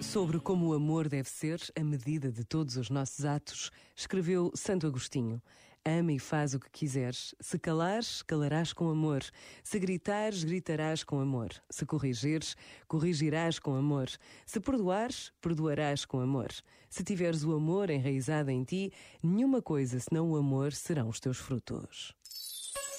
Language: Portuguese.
Sobre como o amor deve ser a medida de todos os nossos atos, escreveu Santo Agostinho. Ama e faz o que quiseres. Se calares, calarás com amor. Se gritares, gritarás com amor. Se corrigires, corrigirás com amor. Se perdoares, perdoarás com amor. Se tiveres o amor enraizado em ti, nenhuma coisa senão o amor serão os teus frutos.